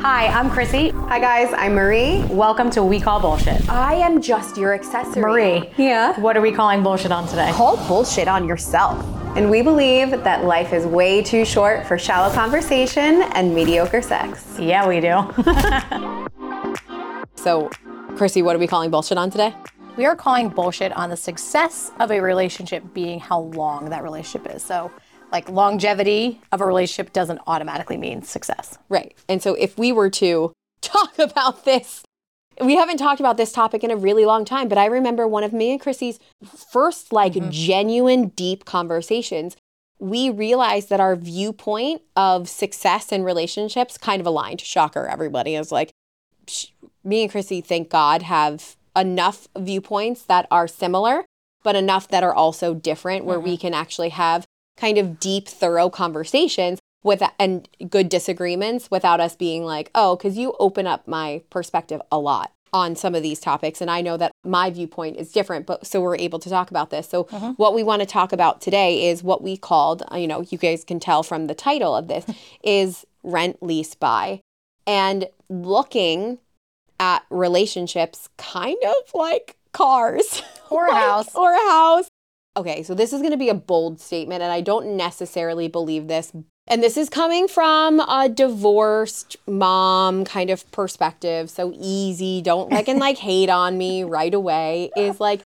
Hi, I'm Krissy. Hi guys, I'm Marie. Welcome to We Call Bullshit. I am just your accessory. Marie. Yeah. What are we calling bullshit on today? Call bullshit on yourself. And we believe that life is way too short for shallow conversation and mediocre sex. Yeah, we do. So, Krissy, what are we calling bullshit on today? We are calling bullshit on the success of a relationship being how long that relationship is. So, like longevity of a relationship doesn't automatically mean success. Right. And so, if we were to talk about this, we haven't talked about this topic in a really long time, but I remember one of me and Krissy's first, like, mm-hmm. genuine, deep conversations. We realized that our viewpoint of success in relationships kind of aligned. Shocker, everybody is like, sh- me and Krissy, thank God, have enough viewpoints that are similar, but enough that are also different where we mm-hmm. can actually have kind of deep, thorough conversations with and good disagreements without us being like, oh, because you open up my perspective a lot on some of these topics. And I know that my viewpoint is different, but so we're able to talk about this. So, what we want to talk about today is what we called, uh, you know, you guys can tell from the title of this, is rent, lease, buy. And looking at relationships kind of like cars Or a Like, house. or a house. Okay, so this is going to be a bold statement, and I don't necessarily believe this. And this is coming from a divorced mom kind of perspective. So easy, don't like and like hate on me right away. Is like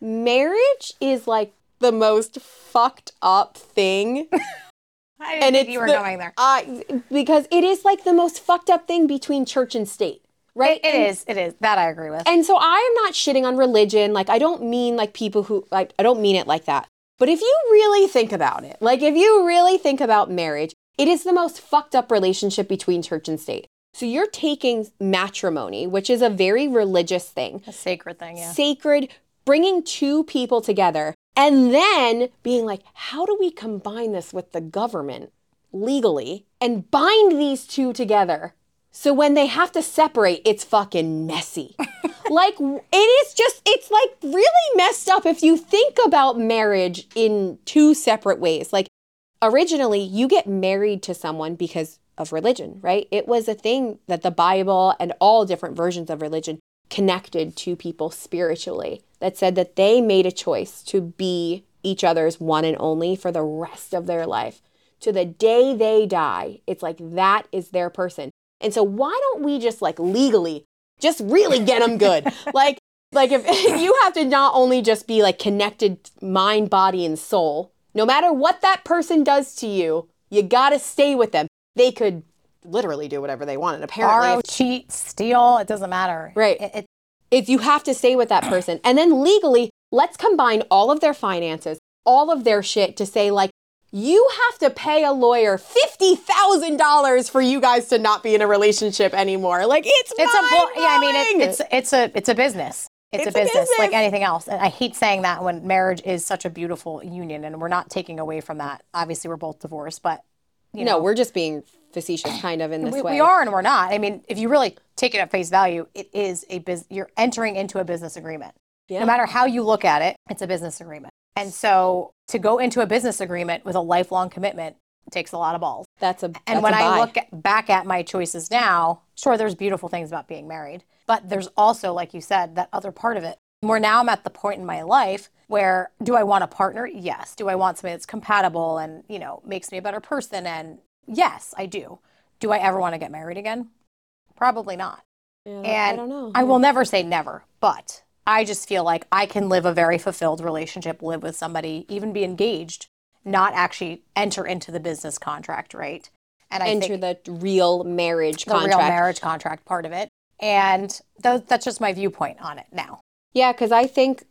marriage is like the most fucked up thing I and it's you were the- going there. I because it is like the most fucked up thing between church and state, right? It And- is. It is. That I agree with. And so I am not shitting on religion. Like I don't mean like people who like I don't mean it like that. But if you really think about it, like if you really think about marriage, it is the most fucked up relationship between church and state. So you're taking matrimony, which is a very religious thing, a sacred thing, yeah. sacred, bringing two people together, and then being like, how do we combine this with the government legally and bind these two together? So when they have to separate, it's fucking messy. like, it is just, it's like really messed up if you think about marriage in two separate ways. Like, originally, you get married to someone because of religion, right? It was a thing that the Bible and all different versions of religion connected to people spiritually that said that they made a choice to be each other's one and only for the rest of their life. To the day they die, it's like that is their person. And so why don't we just like legally just really get them good? like like if you have to not only just be like connected mind, body and soul, no matter what that person does to you, you got to stay with them. They could literally do whatever they wanted apparently. Borrow, cheat, steal, it doesn't matter. Right. It, it, if you have to stay with that person. And then legally, let's combine all of their finances, all of their shit to say, like, you have to pay a lawyer $50,000 for you guys to not be in a relationship anymore. Like, it's it's a bull- yeah. I mean, it, it's it's a it's a business. It's, It's a a business, like anything else. And I hate saying that when marriage is such a beautiful union, and we're not taking away from that. Obviously, we're both divorced, but you know. no, we're just being facetious kind of in this we, way. we are and we're not. I mean, if you really take it at face value, it is a business. You're entering into a business agreement. Yeah. No matter how you look at it, it's a business agreement. And so to go into a business agreement with a lifelong commitment takes a lot of balls. That's a And that's when a I look at, back at my choices now, sure, there's beautiful things about being married, but there's also, like you said, that other part of it. Where now I'm at the point in my life where do I want a partner? Yes. Do I want somebody that's compatible and you know makes me a better person? And yes, I do. Do I ever want to get married again? Probably not. Yeah, And I don't know. I will never say never, but I just feel like I can live a very fulfilled relationship, live with somebody, even be engaged, not actually enter into the business contract, right? And I enter the real marriage contract. the contract. real marriage contract part of it. And th- that's just my viewpoint on it now. Yeah, because I think,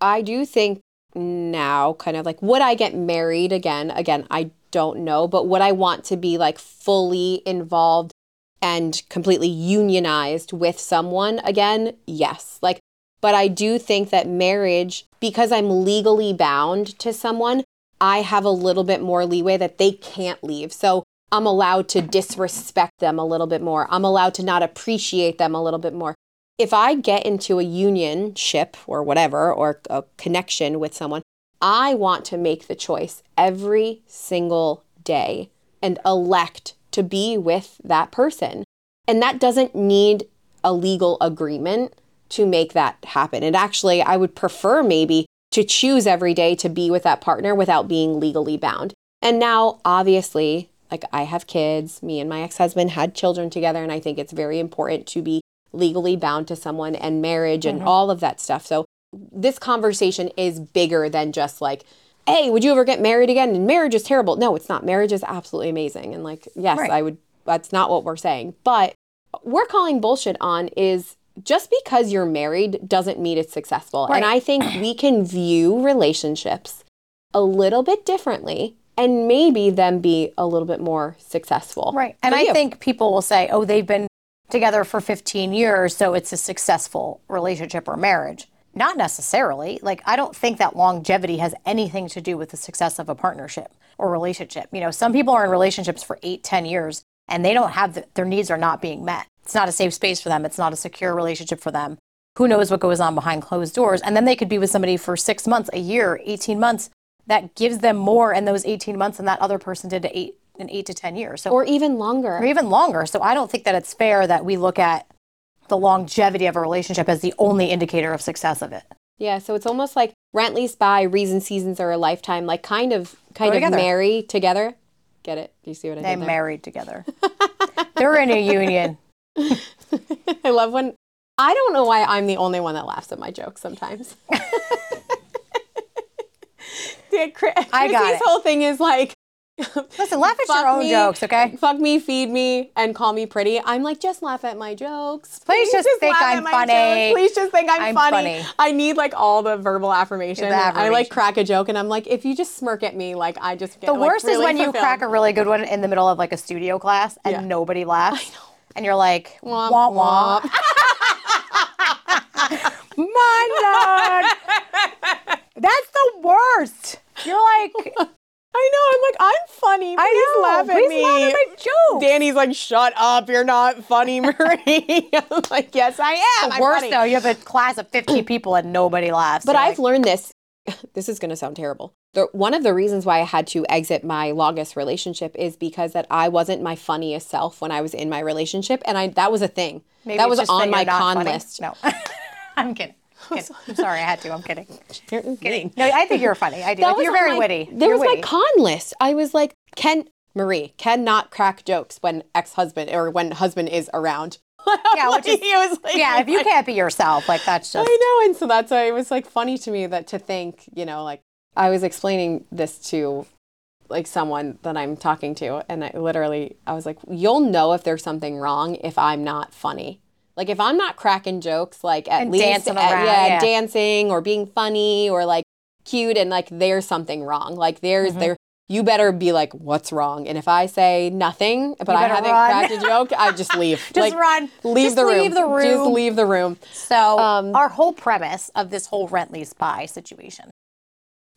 I do think now, kind of like, would I get married again? Again, I don't know, but would I want to be like fully involved and completely unionized with someone again? Yes. Like, but I do think that marriage, because I'm legally bound to someone, I have a little bit more leeway that they can't leave. So I'm allowed to disrespect them a little bit more. I'm allowed to not appreciate them a little bit more if I get into a union ship or whatever, or a connection with someone, I want to make the choice every single day and elect to be with that person. And that doesn't need a legal agreement to make that happen. And actually, I would prefer maybe to choose every day to be with that partner without being legally bound. And now, obviously, like I have kids, me and my ex husband had children together, and I think it's very important to be legally bound to someone and marriage and mm-hmm. all of that stuff. So, this conversation is bigger than just like, hey, would you ever get married again? And marriage is terrible. No, it's not. Marriage is absolutely amazing. And like, yes, Right. I would, that's not what we're saying. But we're calling bullshit on is just because you're married doesn't mean it's successful. And I think we can view relationships a little bit differently and maybe them be a little bit more successful. Right. And I you. think people will say, oh, they've been together for 15 years, so it's a successful relationship or marriage. Not necessarily. Like, I don't think that longevity has anything to do with the success of a partnership or relationship. You know, some people are in relationships for eight, 10 years and they don't have the, their needs are not being met. It's not a safe space for them. It's not a secure relationship for them. Who knows what goes on behind closed doors? And then they could be with somebody for six months, a year, 18 months that gives them more in those 18 months than that other person did to eight, in eight to 10 years. So or even longer. or even longer. So I don't think that it's fair that we look at the longevity of a relationship as the only indicator of success of it. Yeah, so it's almost like rent, lease, buy, reason, seasons, or a lifetime, like kind of kind of together. marry together. Get it? Do you see what I mean? They're did there? married together. They're in a union. I love when I don't know why I'm the only one that laughs at my jokes sometimes. yeah, Chris, I got Krissy's it. whole thing is like Listen, laugh at your own me, jokes, okay? Fuck me, feed me, and call me pretty. I'm like, just laugh at my jokes. Please just think laugh I'm funny. Please just think I'm, I'm funny. funny. I need like all the verbal affirmation. The I like crack a joke, and I'm like, if you just smirk at me, like I just get The like, worst is really when you crack a really good one in the middle of like a studio class and Yeah. nobody laughs. And you're like, Womp, womp womp. My lord. That's the worst. You're like, know. I'm like, I'm funny. Please I know. laugh at Please me. laugh at my jokes. Danny's like, shut up. You're not funny, Marie. I'm like, yes, I am. I'm worse funny." though, you have a class of 50 people and nobody laughs. But You're I've like, learned this. This is going to sound terrible. The, one of the reasons why I had to exit my longest relationship is because that I wasn't my funniest self when I was in my relationship, and I that was a thing. maybe that was on that my con funny. list. No, I'm kidding. I'm sorry, I had to. I'm kidding. Kidding. Kidding. No, I think you're funny. I do. Like, you're very my- witty. There You're was witty. my con list. I was like, Ken Marie cannot crack jokes when ex husband or when husband is around. Yeah, which is- was like, yeah, if you can't be yourself, like that's just. I know, and so that's why it was like funny to me that to think, you know, like I was explaining this to like someone that I'm talking to, and I literally I was like, you'll know if there's something wrong if I'm not funny. Like if I'm not cracking jokes, like at And least dancing at- around, yeah, yeah. dancing or being funny or like cute, and like there's something wrong. Like there's Mm-hmm. there. You better be like, what's wrong? And if I say nothing, but I haven't run. cracked a joke, I just leave. Just like, run. Leave Just the room. leave the Just leave the room. So Um, our whole premise of this whole rent lease buy situation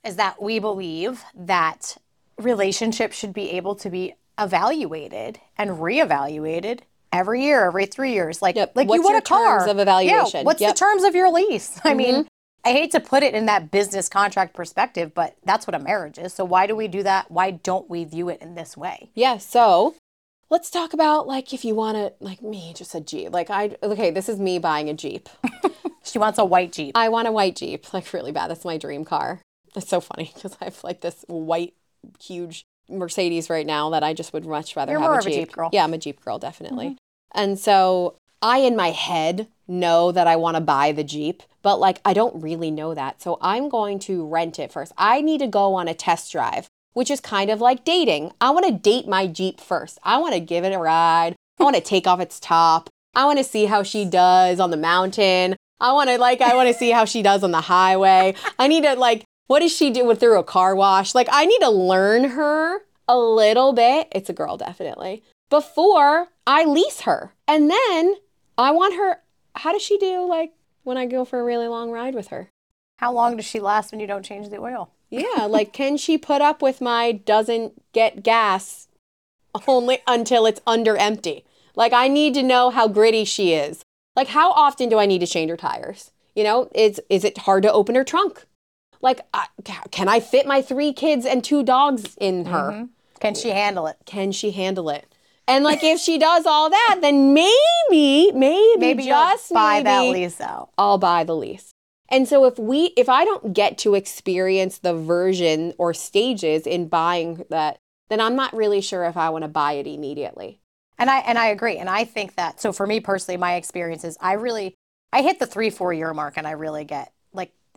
is that we believe that relationships should be able to be evaluated and reevaluated every year, every three years. Like, Yep. like What's you want your a car. terms of evaluation? Yeah. What's Yep. the terms of your lease? I mm-hmm. mean, I hate to put it in that business contract perspective, but that's what a marriage is. So why do we do that? Why don't we view it in this way? Yeah, so let's talk about like if you want to like me just a Jeep. Like I okay, this is me buying a Jeep. She wants a white Jeep. I want a white Jeep, like really bad. That's my dream car. It's so funny because I have like this white huge Mercedes right now that I just would much rather You're have more a of a Jeep. Jeep girl. Yeah, I'm a Jeep girl definitely. Mm-hmm. And so I in my head know that I want to buy the Jeep, but like I don't really know that. So I'm going to rent it first. I need to go on a test drive, which is kind of like dating. I want to date my Jeep first. I want to give it a ride. I want to take off its top. I want to see how she does on the mountain. I want to like I want to see how she does on the highway. I need to like what does she do with through a car wash? Like I need to learn her a little bit. It's a girl definitely. Before I lease her. And then I want her how does she do like when I go for a really long ride with her? How long does she last when you don't change the oil? Yeah, like can she put up with my doesn't get gas only until it's under empty? Like I need to know how gritty she is. Like how often do I need to change her tires? You know, is is it hard to open her trunk? Like I, can I fit my three kids and two dogs in her? Mm-hmm. Can she handle it? Can she handle it? And like if she does all that, then maybe, maybe, Maybe just buy that maybe, lease out. I'll buy the lease. And so if we if I don't get to experience the version or stages in buying that, then I'm not really sure if I want to buy it immediately. And I and I agree. And I think that so for me personally, my experience is I really I hit the three, four year mark and I really get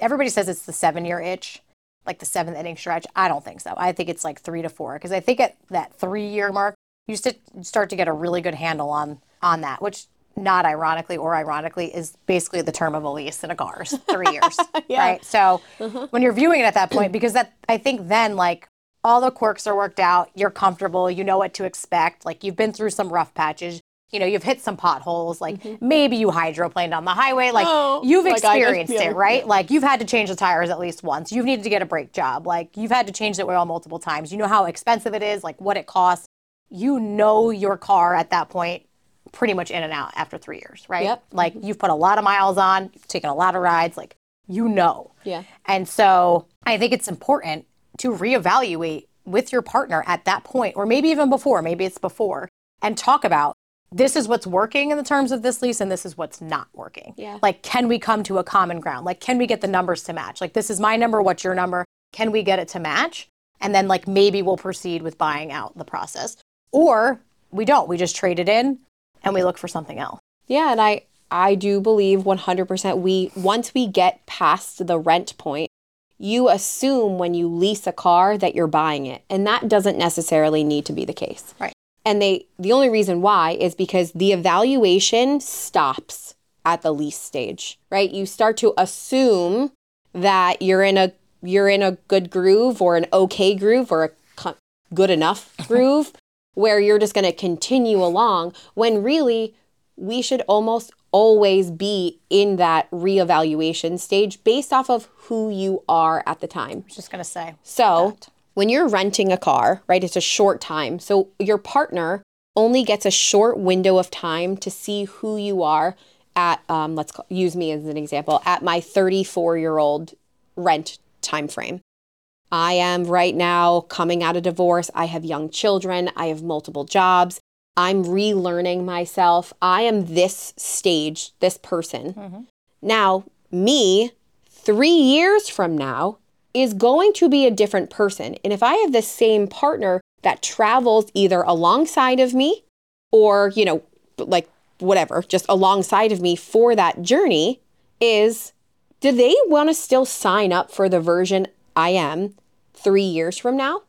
everybody says it's the seven year itch, like the seventh inning stretch. I don't think so. I think it's like three to four. Because I think at that three year mark, you start to get a really good handle on on that, which not ironically or ironically is basically the term of a lease in a car is three years. Right. So mm-hmm. when you're viewing it at that point, because that I think then like all the quirks are worked out, you're comfortable, you know what to expect. Like you've been through some rough patches, you know, you've hit some potholes, like maybe you hydroplaned on the highway. Like Oh, you've like experienced yeah. it, right? Like you've had to change the tires at least once. You've needed to get a brake job. Like you've had to change the oil multiple times. You know how expensive it is, like what it costs. You know your car at that point pretty much in and out after three years, right? Yep. Like you've put a lot of miles on, you've taken a lot of rides, like you know. Yeah. And so I think it's important to reevaluate with your partner at that point, or maybe even before, maybe it's before, and talk about this is what's working in the terms of this lease and this is what's not working. Yeah. Like, can we come to a common ground? Like, can we get the numbers to match? Like, this is my number, what's your number? Can we get it to match? And then, like, maybe we'll proceed with buying out the process. Or we don't, we just trade it in and we look for something else. Yeah, and I I do believe 100% we once we get past the rent point, you assume when you lease a car that you're buying it, and that doesn't necessarily need to be the case. Right. And they the only reason why is because the evaluation stops at the lease stage, right? You start to assume that you're in a you're in a good groove or an okay groove or a co- good enough groove where you're just going to continue along when really we should almost always be in that reevaluation stage based off of who you are at the time. I was just going to say. So, that. When you're renting a car, right, it's a short time. So, your partner only gets a short window of time to see who you are at, um, let's call, use me as an example, at my 34 year old rent time frame. I am right now coming out of divorce. I have young children. I have multiple jobs. I'm relearning myself. I am this stage, this person. Now, me, three years from now, is going to be a different person. And if I have the same partner that travels either alongside of me or, you know, like whatever, just alongside of me for that journey, is do they want to still sign up for the version I am three years from now?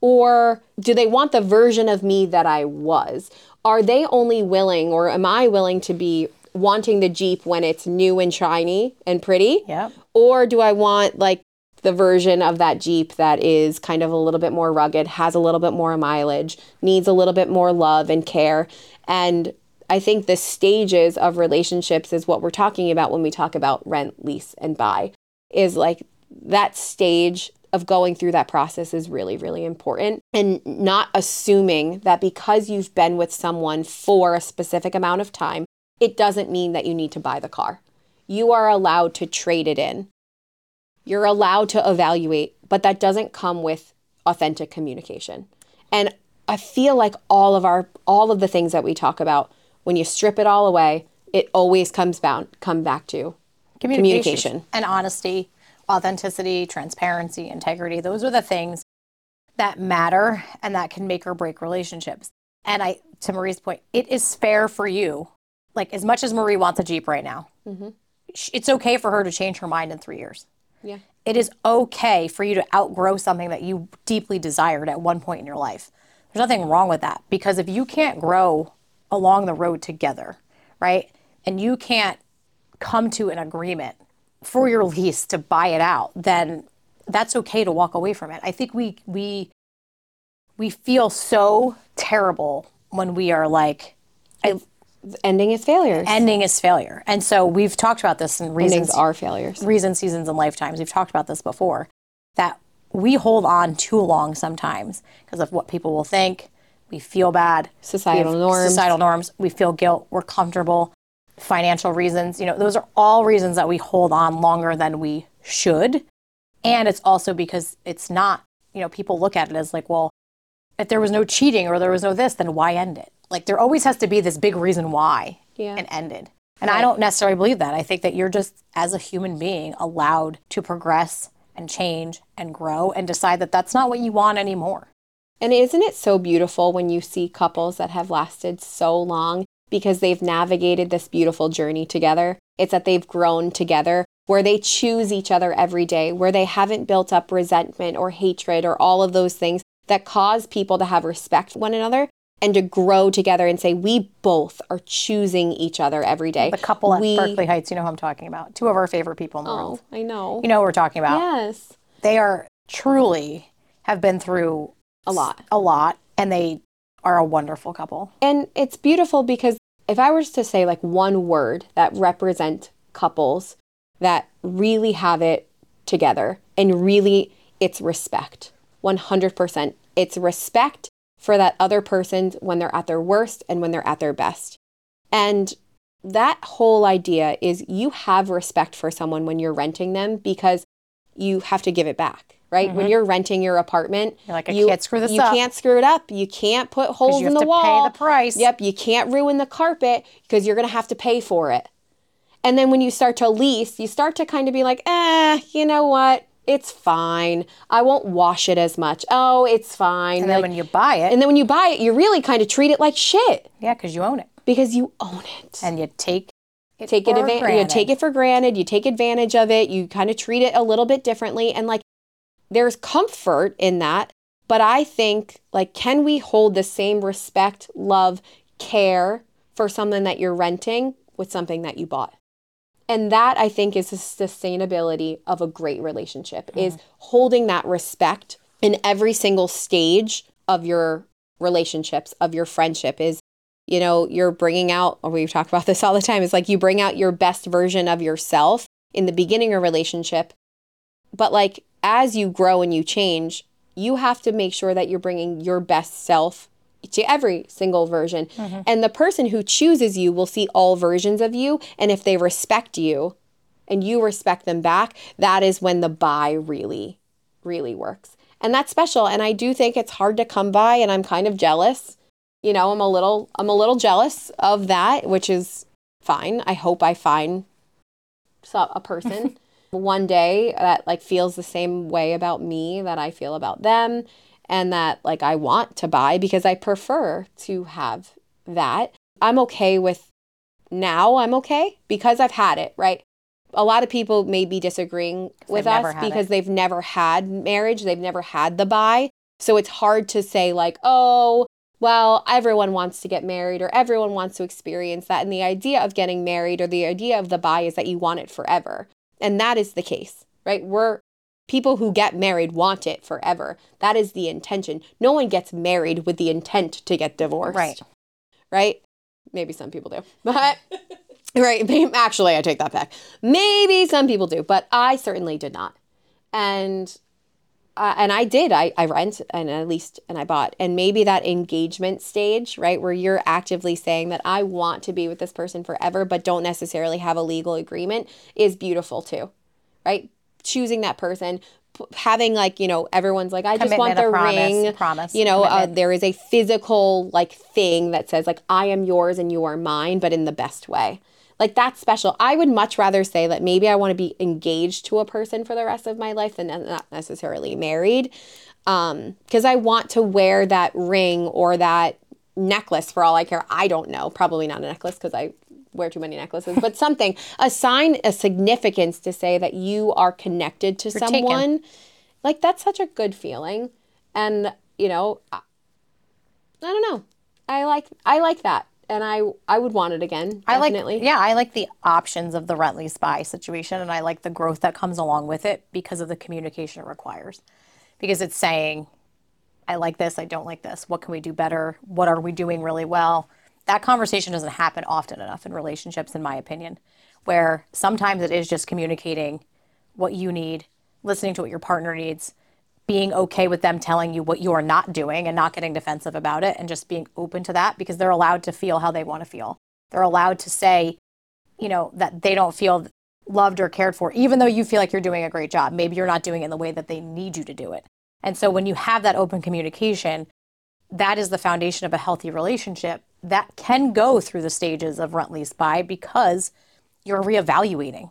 Or do they want the version of me that I was? Are they only willing, or am I willing to be wanting the Jeep when it's new and shiny and pretty? Yep. Or do I want like the version of that Jeep that is kind of a little bit more rugged, has a little bit more mileage, needs a little bit more love and care? And I think the stages of relationships is what we're talking about when we talk about rent, lease, and buy, is like that stage of going through that process is really, really important. And not assuming that because you've been with someone for a specific amount of time, it doesn't mean that you need to buy the car. You are allowed to trade it in. You're allowed to evaluate, but that doesn't come with authentic communication. And I feel like all of our all of the things that we talk about, when you strip it all away, it always comes bound come back to communication. and honesty, authenticity, transparency, integrity. Those are the things that matter and that can make or break relationships. And I, to Marie's point, it is fair for you. Like as much as Marie wants a Jeep right now, mm-hmm. sh- it's okay for her to change her mind in three years. Yeah. It is okay for you to outgrow something that you deeply desired at one point in your life. There's nothing wrong with that because if you can't grow along the road together, right? And you can't come to an agreement for your lease to buy it out, then that's okay to walk away from it. I think we we we feel so terrible when we are like I, Ending is failures. ending is failure. And so we've talked about this in reasons Endings are failures. reasons, seasons, and lifetimes. We've talked about this before that we hold on too long sometimes because of what people will think. We feel bad. Societal norms. Societal norms. We feel guilt. We're comfortable. Financial reasons. You know, those are all reasons that we hold on longer than we should. And it's also because it's not, you know, people look at it as like, well, if there was no cheating or there was no this, then why end it? Like there always has to be this big reason why Yeah. it ended. And I don't necessarily believe that. I think that you're just, as a human being, allowed to progress and change and grow and decide that that's not what you want anymore. And isn't it so beautiful when you see couples that have lasted so long because they've navigated this beautiful journey together? It's that they've grown together, where they choose each other every day, where they haven't built up resentment or hatred or all of those things that cause people to have respect for one another and to grow together and say, we both are choosing each other every day. The couple at we, Berkeley Heights, you know who I'm talking about. Two of our favorite people in the Oh, world. I know. You know who we're talking about. yes. They are truly have been through A lot. a lot and they are a wonderful couple. And it's beautiful because if I was to say like one word that represent couples that really have it together and really it's respect. 100%. It's respect for that other person when they're at their worst and when they're at their best. And that whole idea is you have respect for someone when you're renting them because you have to give it back, right? When you're renting your apartment, You're like, I you, can't screw this you up. You can't screw it up. You can't put holes you in have the to wall. pay the price. Yep, you can't ruin the carpet because you're going to have to pay for it. And then when you start to lease, you start to kind of be like, eh, you know what? It's fine. I won't wash it as much. Oh, it's fine. And then Like- when you buy it, and then when you buy it, you really kind of treat it like shit yeah, because you own it. because you own it. And you take it take it for advantage. You take it for granted. You take advantage of it. You kind of treat it a little bit differently, and like there's comfort in that. But I think like, can we hold the same respect, love, care for something that you're renting with something that you bought? And that I think is the sustainability of a great relationship is holding that respect in every single stage of your relationships, of your friendship is you know, you're bringing out, or we talk about this all the time, is like you bring out your best version of yourself in the beginning of a relationship. But like as you grow and you change, you have to make sure that you're bringing your best self to every single version. Mm-hmm. And the person who chooses you will see all versions of you. And if they respect you and you respect them back, that is when the buy really, really works. And that's special. And I do think it's hard to come by, and I'm kind of jealous you know i'm a little i'm a little jealous of that which is fine i hope i find so- a person one day that like feels the same way about me that i feel about them and that like i want to buy because i prefer to have that i'm okay with now i'm okay because i've had it right a lot of people may be disagreeing with us had it. because they've never had marriage they've never had the buy so it's hard to say like oh well, everyone wants to get married or everyone wants to experience that. And the idea of getting married or the idea of the buy is that you want it forever. And that is the case, right? We're people who get married want it forever. That is the intention. No one gets married with the intent to get divorced. Right. Right? Maybe some people do. But right, actually I take that back. Maybe some people do, but I certainly did not. And uh, and I did. I, I rent and at least and I bought. And maybe that engagement stage, right, where you're actively saying that I want to be with this person forever, but don't necessarily have a legal agreement, is beautiful too, right? Choosing that person, having like you know everyone's like I just want Commitment, the promise, ring, promise, You know, uh, there is a physical like thing that says like I am yours and you are mine, but in the best way. Like that's special. I would much rather say that maybe I want to be engaged to a person for the rest of my life than not necessarily married. Um, because I want to wear that ring or that necklace for all I care. I don't know. Probably not a necklace because I wear too many necklaces, but something, assign a significance to say that you are connected to taken. someone. Like that's such a good feeling. And, you know, I, I don't know. I like I like that. And I I would want it again. I like, yeah, I like the options of the rent spy situation, and I like the growth that comes along with it because of the communication it requires. Because it's saying, I like this, I don't like this. What can we do better? What are we doing really well? That conversation doesn't happen often enough in relationships, in my opinion, where sometimes it is just communicating what you need, listening to what your partner needs, being okay with them telling you what you are not doing and not getting defensive about it and just being open to that because they're allowed to feel how they want to feel. They're allowed to say, you know, that they don't feel loved or cared for, even though you feel like you're doing a great job. Maybe you're not doing it in the way that they need you to do it. And so when you have that open communication, that is the foundation of a healthy relationship that can go through the stages of rent lease buy because you're reevaluating,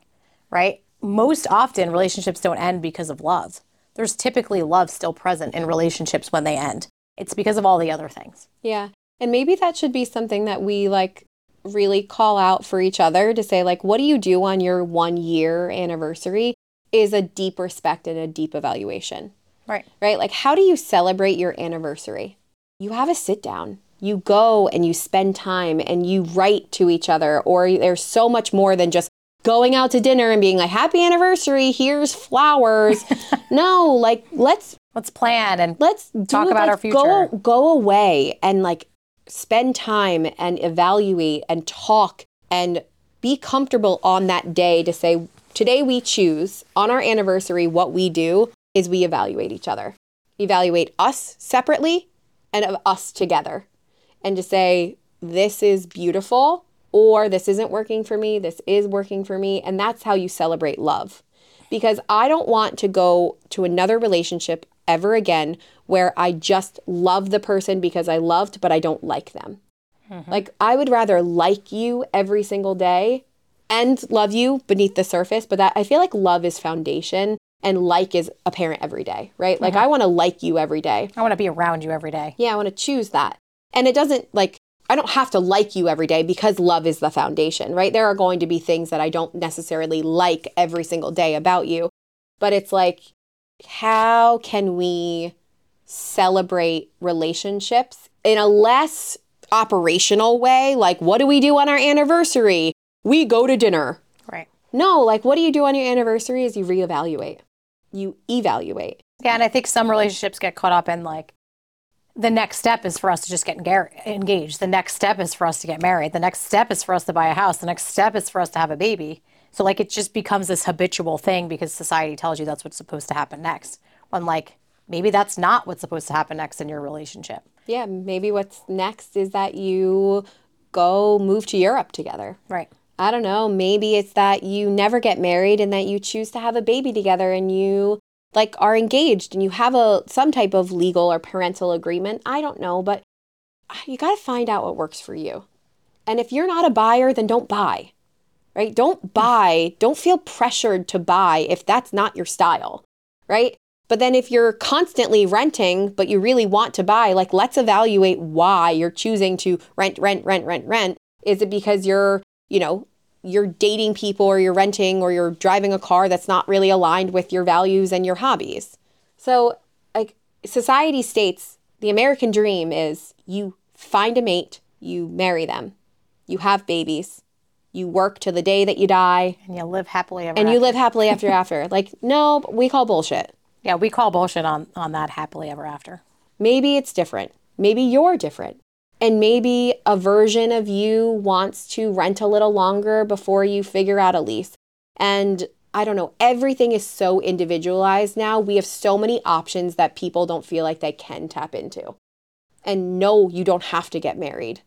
right? Most often relationships don't end because of love. There's typically love still present in relationships when they end. It's because of all the other things. Yeah. And maybe that should be something that we like really call out for each other to say, like, what do you do on your one year anniversary is a deep respect and a deep evaluation, Right. right? Like, how do you celebrate your anniversary? You have a sit down. You go and you spend time and you write to each other, or there's so much more than just going out to dinner and being like, happy anniversary, here's flowers. no, like, let's Let's plan and let's Talk it, about like, our Go, future. go away and like spend time and evaluate and talk and be comfortable on that day to say, today we choose on our anniversary, what we do is we evaluate each other, evaluate us separately and of us together, and to say, this is beautiful or this isn't working for me, this is working for me. And that's how you celebrate love because I don't want to go to another relationship ever again where I just love the person because I loved, but I don't like them. Mm-hmm. Like, I would rather like you every single day and love you beneath the surface, but that I feel like love is foundation and like is apparent every day, right? Like, mm-hmm. I want to like you every day. I want to be around you every day. Yeah, I want to choose that. And it doesn't like, I don't have to like you every day because love is the foundation, right? There are going to be things that I don't necessarily like every single day about you, but it's like, how can we celebrate relationships in a less operational way? Like, what do we do on our anniversary? We go to dinner. Right. No, like, what do you do on your anniversary is you reevaluate, you evaluate. Yeah, and I think some relationships get caught up in like the next step is for us to just get engaged. The next step is for us to get married. The next step is for us to buy a house. The next step is for us to have a baby. So like it just becomes this habitual thing because society tells you that's what's supposed to happen next. When like maybe that's not what's supposed to happen next in your relationship. Yeah, maybe what's next is that you go move to Europe together. Right. I don't know. Maybe it's that you never get married and that you choose to have a baby together and you like are engaged and you have a some type of legal or parental agreement. I don't know, but ah, you got to find out what works for you. And if you're not a buyer, then don't buy. Right? Don't mm. buy. Don't feel pressured to buy if that's not your style. Right? But then if you're constantly renting, but you really want to buy, like let's evaluate why you're choosing to rent, rent, rent, rent, rent. Is it because you're, you know, you're dating people or you're renting or you're driving a car that's not really aligned with your values and your hobbies? So, like society states, the American dream is you find a mate, you marry them, you have babies, you work to the day that you die, And you live happily ever and you after. live happily after after. Like, no, we call bullshit. Yeah, we call bullshit on on that happily ever after. Maybe it's different. Maybe you're different. And maybe a version of you wants to rent a little longer before you figure out a lease. And I don't know, everything is so individualized now. We have so many options that people don't feel like they can tap into. And no, you don't have to get married.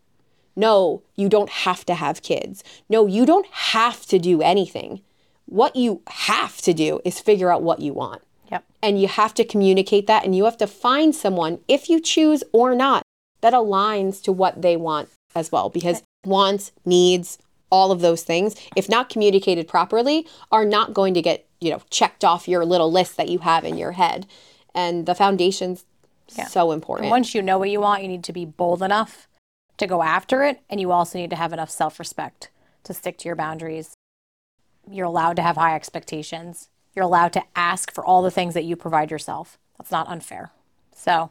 No, you don't have to have kids. No, you don't have to do anything. What you have to do is figure out what you want Yep. and you have to communicate that and you have to find someone if you choose or not that aligns to what they want as well because wants needs all of those things if not communicated properly are not going to get you know checked off your little list that you have in your head and the foundation's so important And once you know what you want, you need to be bold enough to go after it. And you also need to have enough self respect to stick to your boundaries. You're allowed to have high expectations. You're allowed to ask for all the things that you provide yourself. That's not unfair. So,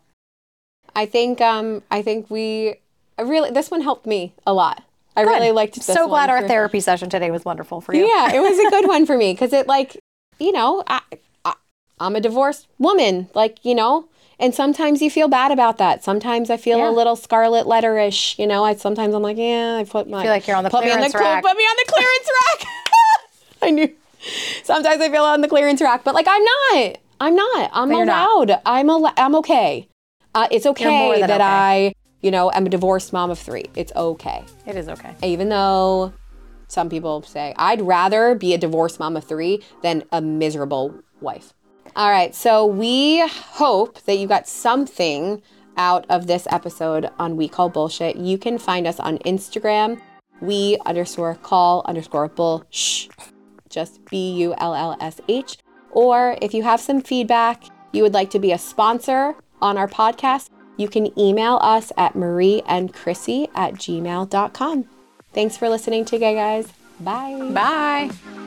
i think um i think we I really this one helped me a lot i really liked this so glad our for- therapy session today was wonderful for you. Yeah, it was a good one for me because it like, you know, I, I I'm a divorced woman, like you know, and sometimes you feel bad about that. Sometimes I feel Yeah. a little scarlet letterish, you know. I sometimes I'm like, yeah, I put my feel like you're on the put me on clearance the rack. put me on the clearance rack. I knew. Sometimes I feel on the clearance rack, but like I'm not. I'm not. I'm not. allowed. I'm al- I'm okay. Uh, it's okay that okay. I, you know, am a divorced mom of three. It's okay It is okay. even though some people say I'd rather be a divorced mom of three than a miserable wife. All right, so we hope that you got something out of this episode on We Call Bullshit, you can find us on Instagram, we underscore call underscore bull shh, just B U L L S H. Or if you have some feedback, you would like to be a sponsor on our podcast, you can email us at marieandchrissy at gmail.com. Thanks for listening today, guys. Bye. Bye.